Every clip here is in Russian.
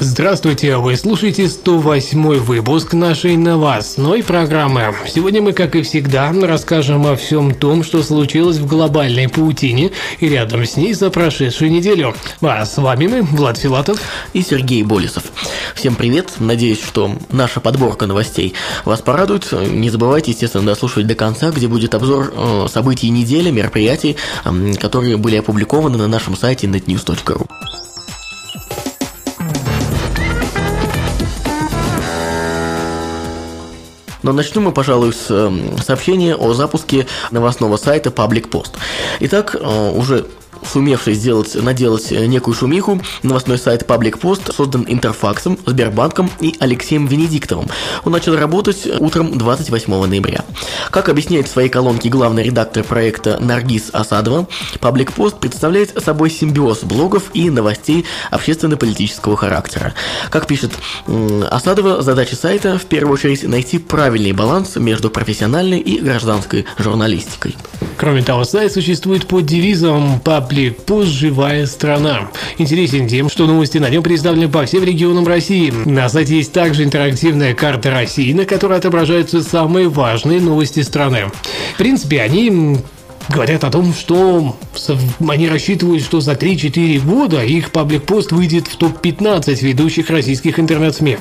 Здравствуйте, вы слушаете 108 выпуск нашей новостной программы. Сегодня мы, как и всегда, расскажем о всем том, что случилось в глобальной паутине и рядом с ней за прошедшую неделю. А с вами мы, Влад Филатов и Сергей Болесов. Всем привет, надеюсь, что наша подборка новостей вас порадует. Не забывайте, естественно, дослушивать до конца, где будет обзор э, событий недели, мероприятий, которые были опубликованы на нашем сайте netnews.ru. Но начнем мы, пожалуй, с эм, сообщения о запуске новостного сайта Public Post. Итак, э, уже сумевший сделать, наделать некую шумиху, новостной сайт Public Post создан Интерфаксом, Сбербанком и Алексеем Венедиктовым. Он начал работать утром 28 ноября. Как объясняет в своей колонке главный редактор проекта Наргиз Асадова, Public Post представляет собой симбиоз блогов и новостей общественно-политического характера. Как пишет Асадова, задача сайта в первую очередь найти правильный баланс между профессиональной и гражданской журналистикой. Кроме того, сайт существует под девизом «Public Post. Живая страна». Интересен тем, что новости на нем представлены по всем регионам России. На сайте есть также интерактивная карта России, на которой отображаются самые важные новости страны. В принципе, они говорят о том, что они рассчитывают, что за 3-4 года их паблик-пост выйдет в топ-15 ведущих российских интернет-СМИ.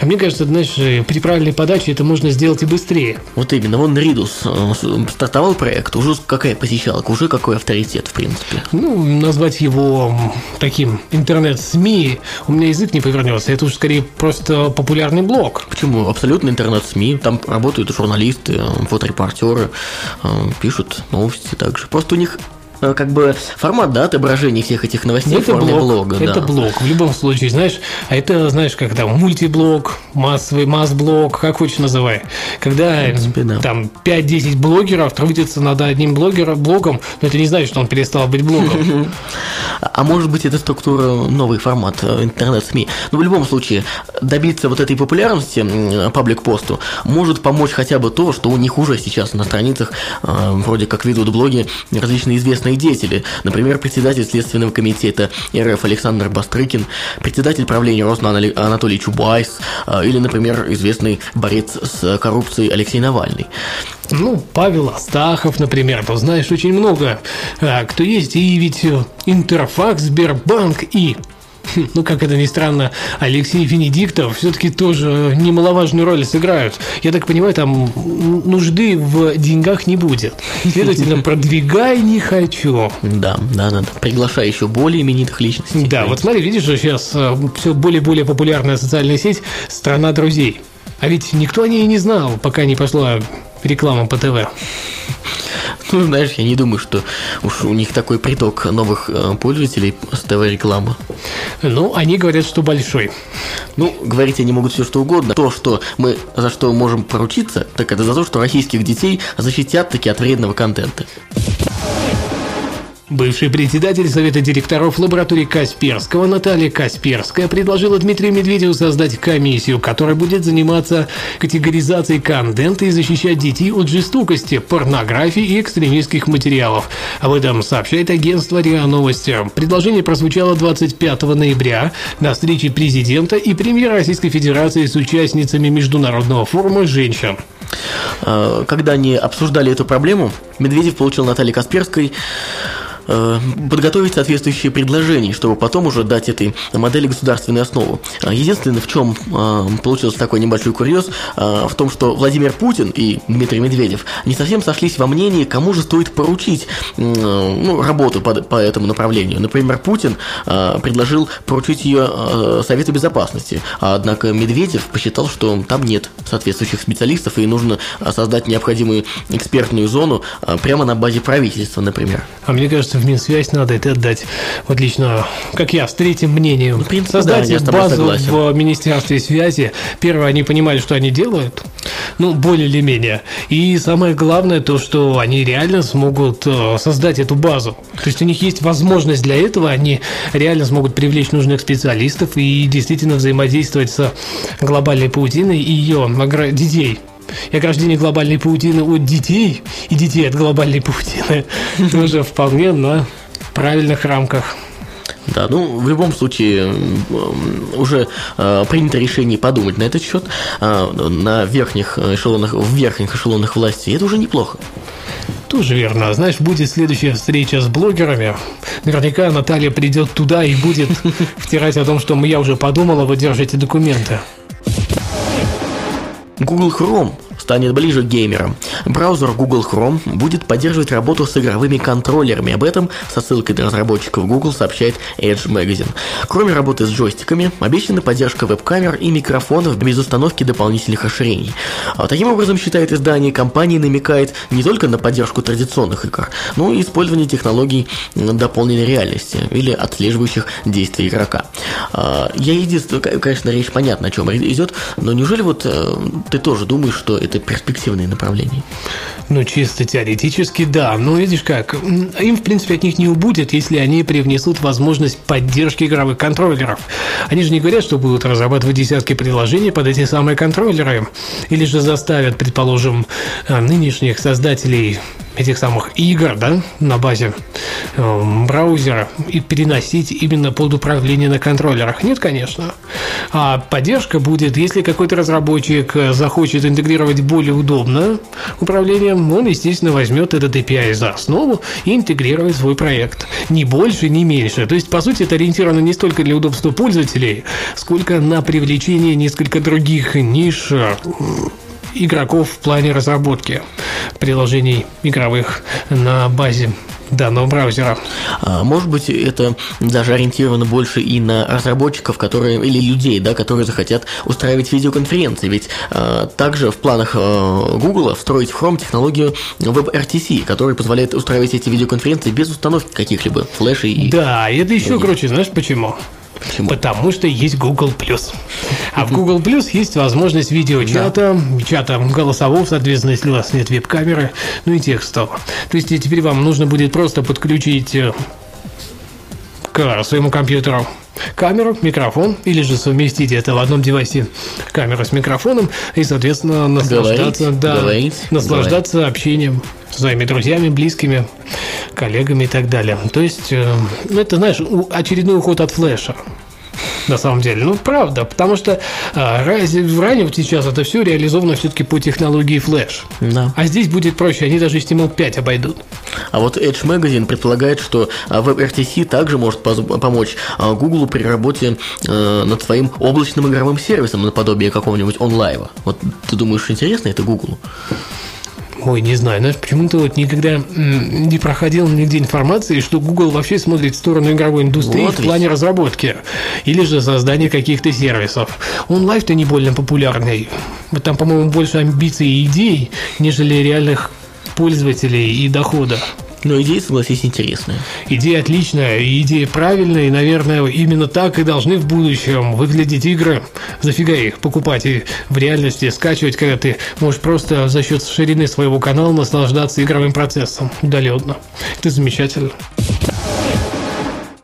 А мне кажется, знаешь, при правильной подаче это можно сделать и быстрее. Вот именно, вон Ридус э, стартовал проект, уже какая посещалка, уже какой авторитет, в принципе. Ну, назвать его таким интернет-СМИ, у меня язык не повернется, это уже скорее просто популярный блог. Почему? Абсолютно интернет-СМИ, там работают журналисты, фоторепортеры, э, пишут новости новости также. Просто у них как бы формат, да, отображения всех этих новостей это в форме блог, блога. Это да. блог, в любом случае, знаешь, а это, знаешь, как там, мультиблог, массовый масс-блог, как хочешь называй. Когда принципе, да. там 5-10 блогеров трудятся над одним блогером, блогом, но это не значит, что он перестал быть блогом. А может быть, это структура, новый формат э, интернет-СМИ. Но в любом случае, добиться вот этой популярности паблик-посту может помочь хотя бы то, что у них уже сейчас на страницах э, вроде как ведут блоги различные известные общественные деятели, например, председатель Следственного комитета РФ Александр Бастрыкин, председатель правления Росна Анатолий Чубайс а, или, например, известный борец с коррупцией Алексей Навальный. Ну, Павел Астахов, например, ты знаешь очень много, а, кто есть, и ведь Интерфакс, Сбербанк и ну, как это ни странно, Алексей Венедиктов все-таки тоже немаловажную роль сыграют. Я так понимаю, там нужды в деньгах не будет. Следовательно, продвигай не хочу. Да, да, да. Приглашай еще более именитых личностей. Да, вот смотри, видишь, что сейчас э, все более-более популярная социальная сеть «Страна друзей». А ведь никто о ней не знал, пока не пошла реклама по ТВ. Ну, знаешь, я не думаю, что уж у них такой приток новых э, пользователей с ТВ-рекламы. Ну, они говорят, что большой. Ну, говорить они могут все что угодно. То, что мы за что можем поручиться, так это за то, что российских детей защитят таки от вредного контента. Бывший председатель Совета директоров лаборатории Касперского Наталья Касперская предложила Дмитрию Медведеву создать комиссию, которая будет заниматься категоризацией контента и защищать детей от жестокости, порнографии и экстремистских материалов. Об этом сообщает агентство РИА Новости. Предложение прозвучало 25 ноября на встрече президента и премьера Российской Федерации с участницами Международного форума женщин. А, когда они обсуждали эту проблему, Медведев получил Наталье Касперской подготовить соответствующие предложения, чтобы потом уже дать этой модели государственную основу. А единственное, в чем э, получился такой небольшой курьез, э, в том, что Владимир Путин и Дмитрий Медведев не совсем сошлись во мнении, кому же стоит поручить ну, работу по, по этому направлению. Например, Путин предложил поручить ее Совету Безопасности, а однако Медведев посчитал, что там нет соответствующих специалистов и нужно создать необходимую экспертную зону прямо на базе правительства, например. А мне кажется, в Минсвязь надо это отдать. Вот лично, как я, с третьим мнением. Ну, в принципе, Создать да, базу согласен. в Министерстве связи. Первое, они понимали, что они делают. Ну, более или менее. И самое главное то, что они реально смогут э, создать эту базу. То есть у них есть возможность для этого, они реально смогут привлечь нужных специалистов и действительно взаимодействовать с глобальной паутиной и ее детей. И ограждение глобальной паутины от детей и детей от глобальной паутины тоже вполне на правильных рамках. Да, ну, в любом случае, уже э, принято решение подумать на этот счет э, на верхних эшелонах, в верхних эшелонах власти, и это уже неплохо. Тоже верно. Знаешь, будет следующая встреча с блогерами. Наверняка Наталья придет туда и будет втирать о том, что я уже подумала, вы держите документы. Google Chrome станет ближе к геймерам. Браузер Google Chrome будет поддерживать работу с игровыми контроллерами. Об этом со ссылкой на разработчиков Google сообщает Edge Magazine. Кроме работы с джойстиками, обещана поддержка веб-камер и микрофонов без установки дополнительных расширений. А таким образом, считает издание, компания намекает не только на поддержку традиционных игр, но и использование технологий дополненной реальности или отслеживающих действия игрока. А, Я единственное, конечно, речь понятна, о чем идет, но неужели вот э, ты тоже думаешь, что это перспективные направления? Ну, чисто теоретически, да. Но видишь как, им, в принципе, от них не убудет, если они привнесут возможность поддержки игровых контроллеров. Они же не говорят, что будут разрабатывать десятки приложений под эти самые контроллеры. Или же заставят, предположим, э, нынешних создателей этих самых игр, да, на базе э, браузера и переносить именно под управление на контроллерах. Нет, конечно. А поддержка будет, если какой-то разработчик э, захочет интегрировать более удобное управление, он, естественно, возьмет этот API за основу и интегрирует свой проект. Ни больше, ни меньше. То есть, по сути, это ориентировано не столько для удобства пользователей, сколько на привлечение несколько других ниш игроков в плане разработки приложений игровых на базе данного браузера. А, Может быть, это даже ориентировано больше и на разработчиков, которые или людей, да, которые захотят устраивать видеоконференции. Ведь а, также в планах а, Google встроить в Chrome технологию WebRTC, которая позволяет устраивать эти видеоконференции без установки каких-либо флешей. и- Да, это еще круче, знаешь почему? Почему? Потому что есть Google А в Google есть возможность видеочата, чата голосового, соответственно, если у вас нет веб-камеры, ну и текстового. То есть теперь вам нужно будет просто подключить э, к своему компьютеру камеру, микрофон, или же совместить это в одном девайсе камеру с микрофоном и, соответственно, наслаждаться, да, говорить, наслаждаться общением с своими друзьями, близкими, коллегами и так далее. То есть, ну, это, знаешь, очередной уход от флеша. На самом деле, ну правда, потому что а, раз- ранее вот сейчас это все реализовано все-таки по технологии Flash. Да. А здесь будет проще, они даже HTML5 обойдут. А вот Edge Magazine предполагает, что а, WebRTC также может помочь а, Google при работе э, над своим облачным игровым сервисом наподобие какого-нибудь онлайва. Вот ты думаешь, интересно это Google? Ой, не знаю, знаешь, почему-то вот никогда не проходил нигде информации, что Google вообще смотрит в сторону игровой индустрии Вот в ведь. плане разработки или же создания каких-то сервисов. Онлайн-то не больно популярный. Вот там, по-моему, больше амбиций и идей, нежели реальных пользователей и дохода. Но идея, согласись, интересная. Идея отличная, идея правильная, и, наверное, именно так и должны в будущем выглядеть игры. Зафига их покупать и в реальности скачивать, когда ты можешь просто за счет ширины своего канала наслаждаться игровым процессом удаленно. Это замечательно.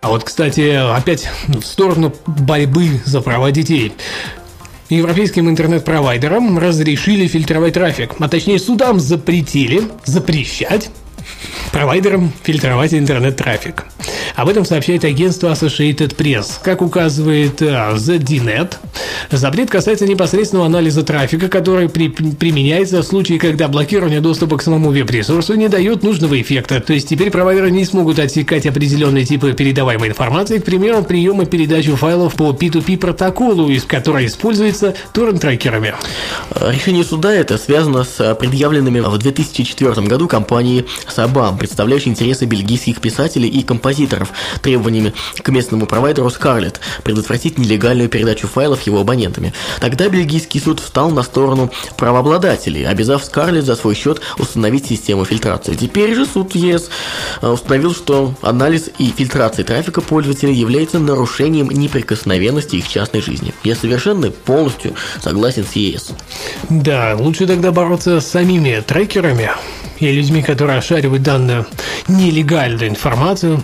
А вот, кстати, опять в сторону борьбы за права детей. Европейским интернет-провайдерам разрешили фильтровать трафик, а точнее судам запретили запрещать провайдерам фильтровать интернет-трафик. Об этом сообщает агентство Associated Press. Как указывает э, ZDNet, запрет касается непосредственного анализа трафика, который при- применяется в случае, когда блокирование доступа к самому веб-ресурсу не дает нужного эффекта. То есть теперь провайдеры не смогут отсекать определенные типы передаваемой информации, к примеру, прием передачу файлов по P2P протоколу, из которой используется торрент-трекерами. Э, Решение суда это связано с э, предъявленными в 2004 году компанией Сабам, представляющей интересы бельгийских писателей и композиторов баннеров требованиями к местному провайдеру Scarlett предотвратить нелегальную передачу файлов его абонентами. Тогда бельгийский суд встал на сторону правообладателей, обязав Scarlett за свой счет установить систему фильтрации. Теперь же суд ЕС э, установил, что анализ и фильтрация трафика пользователей является нарушением неприкосновенности их частной жизни. Я совершенно полностью согласен с ЕС. Да, лучше тогда бороться с самими трекерами и людьми, которые ошаривают данную нелегальную информацию,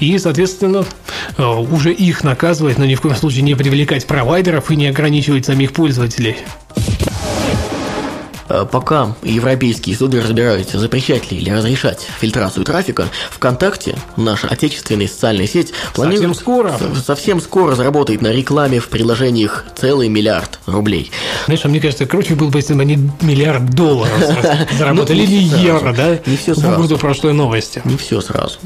и, соответственно, э, уже их наказывать, но ни в коем случае не привлекать провайдеров и не ограничивать самих пользователей. Э, пока европейские суды разбираются, запрещать ли или разрешать фильтрацию трафика, ВКонтакте, наша отечественная социальная сеть, планирует совсем скоро, совсем скоро заработает на рекламе в приложениях целый миллиард рублей. Знаешь, а мне кажется, круче было бы, если бы они миллиард долларов заработали, или евро, да? Не все сразу. В прошлой новости. Не все сразу.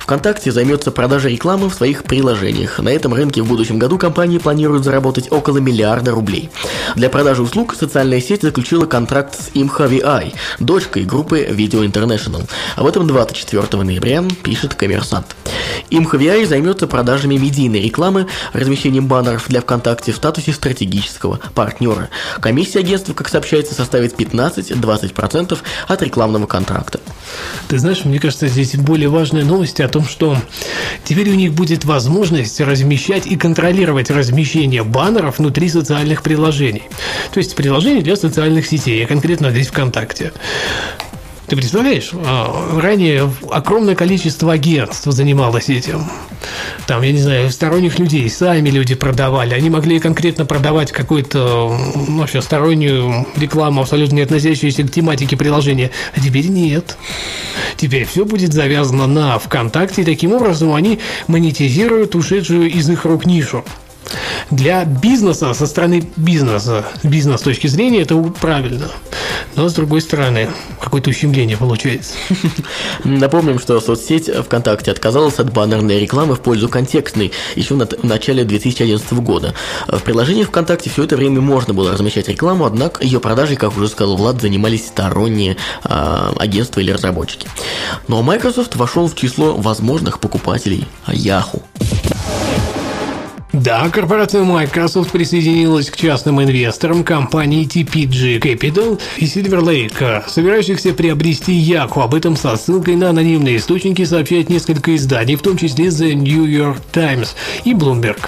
ВКонтакте займется продажей рекламы в своих приложениях. На этом рынке в будущем году компания планирует заработать около миллиарда рублей. Для продажи услуг социальная сеть заключила контракт с Imhavi Ай, дочкой группы Video International. Об этом 24 ноября пишет Коммерсант. Imhavi Ай займется продажами медийной рекламы, размещением баннеров для ВКонтакте в статусе стратегического партнера. Комиссия агентства, как сообщается, составит 15-20% от рекламного контракта. Ты знаешь, мне кажется, здесь более важная новость о том, что теперь у них будет возможность размещать и контролировать размещение баннеров внутри социальных приложений. То есть приложений для социальных сетей конкретно здесь ВКонтакте. Ты представляешь, а, ранее огромное количество агентств занималось этим. Там, я не знаю, сторонних людей, сами люди продавали. Они могли конкретно продавать какую-то ну, вообще стороннюю рекламу, абсолютно не относящуюся к тематике приложения. А теперь нет. Теперь все будет завязано на ВКонтакте, и таким образом они монетизируют ушедшую из их рук нишу. Для бизнеса, со стороны бизнеса, бизнес с точки зрения, это правильно. Но с другой стороны, какое-то ущемление получается. Напомним, что соцсеть ВКонтакте отказалась от баннерной рекламы в пользу контекстной еще в начале 2011 года. В приложении ВКонтакте все это время можно было размещать рекламу, однако ее продажей, как уже сказал Влад, занимались сторонние э, агентства или разработчики. Но Microsoft вошел в число возможных покупателей Yahoo. Да, корпорация Microsoft присоединилась к частным инвесторам компании TPG Capital и Silver Lake, собирающихся приобрести Yahoo. Об этом со ссылкой на анонимные источники сообщает несколько изданий, в том числе The New York Times и Bloomberg.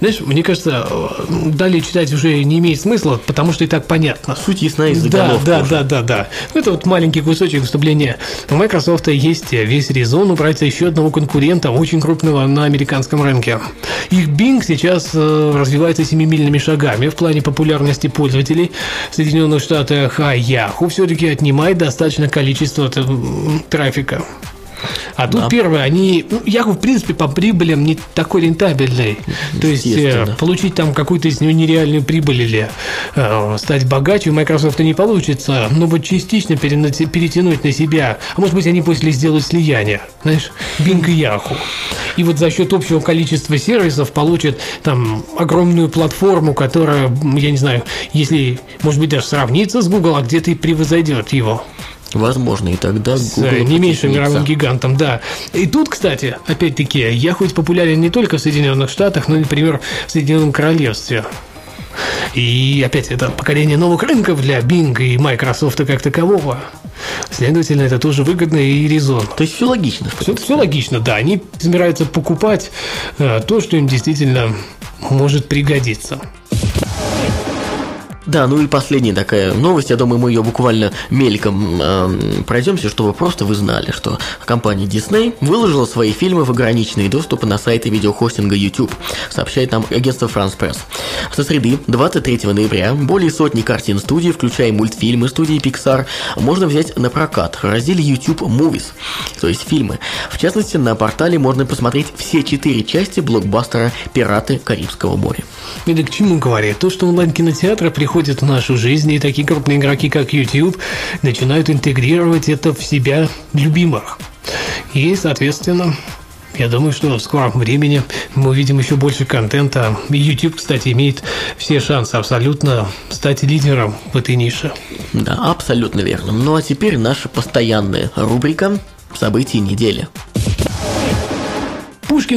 Знаешь, мне кажется, далее читать уже не имеет смысла, потому что и так понятно. Суть ясна из Да, да, да, да, да. Это вот маленький кусочек выступления. У Microsoft есть весь резон убрать еще одного конкурента, очень крупного на американском рынке. Их Bing сейчас э, развивается семимильными шагами в плане популярности пользователей в Соединенных Штатах, а Yahoo все-таки отнимает достаточное количество трафика. А тут да. первое, они, ну, Яху, в принципе, по прибылям не такой рентабельный. То есть, э, получить там какую-то из него нереальную прибыль или э, стать богаче у Microsoft не получится, но вот частично перетянуть на себя, а может быть, они после сделают слияние, знаешь, Bing и Yahoo. И вот за счет общего количества сервисов получат там огромную платформу, которая, я не знаю, если, может быть, даже сравнится с Google, а где-то и превозойдет его. Возможно, и тогда Google не меньшим мировым гигантом, да. И тут, кстати, опять-таки, я хоть популярен не только в Соединенных Штатах, но, например, в Соединенном Королевстве. И опять это покорение новых рынков для Bing и Microsoft как такового. Следовательно, это тоже выгодно и резон. То есть все логично. Все, все логично, да. Они собираются покупать э, то, что им действительно может пригодиться. Да, ну и последняя такая новость, я думаю, мы ее буквально мельком э, пройдемся, чтобы просто вы знали, что компания Disney выложила свои фильмы в ограниченный доступ на сайты видеохостинга YouTube, сообщает нам агентство France Press. Со среды 23 ноября более сотни картин студии, включая мультфильмы студии Pixar, можно взять на прокат в разделе YouTube Movies, то есть фильмы. В частности, на портале можно посмотреть все четыре части блокбастера «Пираты Карибского моря». Это к чему говорит? То, что онлайн-кинотеатры приходят приходят в нашу жизнь, и такие крупные игроки, как YouTube, начинают интегрировать это в себя любимых. И, соответственно, я думаю, что в скором времени мы увидим еще больше контента. YouTube, кстати, имеет все шансы абсолютно стать лидером в этой нише. Да, абсолютно верно. Ну а теперь наша постоянная рубрика «События недели». Пушкинский